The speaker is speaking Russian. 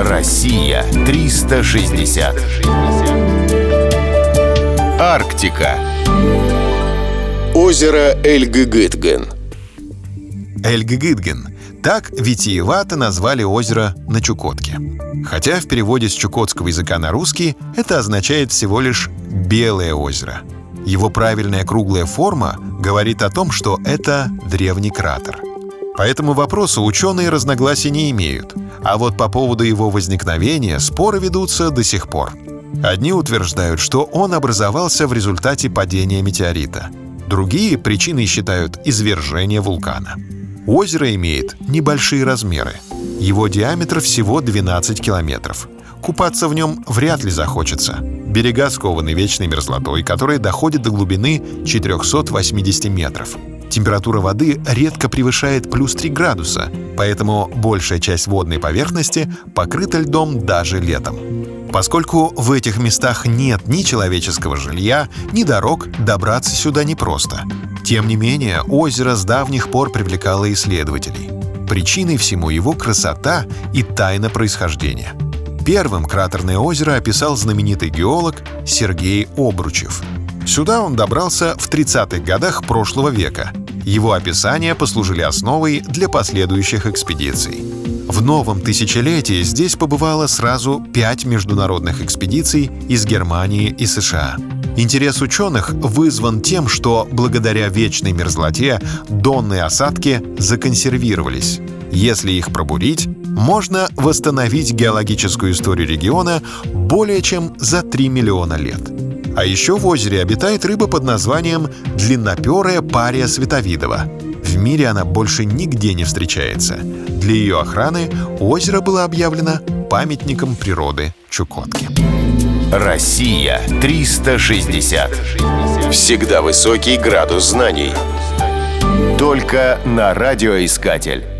Россия 360. Арктика. Озеро Эльгыгытген. Эльгыгытген. Так витиевато назвали озеро на Чукотке. Хотя в переводе с чукотского языка на русский это означает всего лишь «белое озеро». Его правильная круглая форма говорит о том, что это древний кратер. По этому вопросу ученые разногласий не имеют, а вот по поводу его возникновения споры ведутся до сих пор. Одни утверждают, что он образовался в результате падения метеорита. Другие причиной считают извержение вулкана. Озеро имеет небольшие размеры. Его диаметр всего 12 километров. Купаться в нем вряд ли захочется. Берега скованы вечной мерзлотой, которая доходит до глубины 480 метров. Температура воды редко превышает плюс 3 градуса, поэтому большая часть водной поверхности покрыта льдом даже летом. Поскольку в этих местах нет ни человеческого жилья, ни дорог, добраться сюда непросто. Тем не менее, озеро с давних пор привлекало исследователей. Причиной всему его красота и тайна происхождения. Первым кратерное озеро описал знаменитый геолог Сергей Обручев – Сюда он добрался в 30-х годах прошлого века. Его описания послужили основой для последующих экспедиций. В новом тысячелетии здесь побывало сразу пять международных экспедиций из Германии и США. Интерес ученых вызван тем, что благодаря вечной мерзлоте донные осадки законсервировались. Если их пробурить, можно восстановить геологическую историю региона более чем за 3 миллиона лет. А еще в озере обитает рыба под названием длинноперая пария световидова. В мире она больше нигде не встречается. Для ее охраны озеро было объявлено памятником природы Чукотки. Россия 360. Всегда высокий градус знаний. Только на радиоискатель.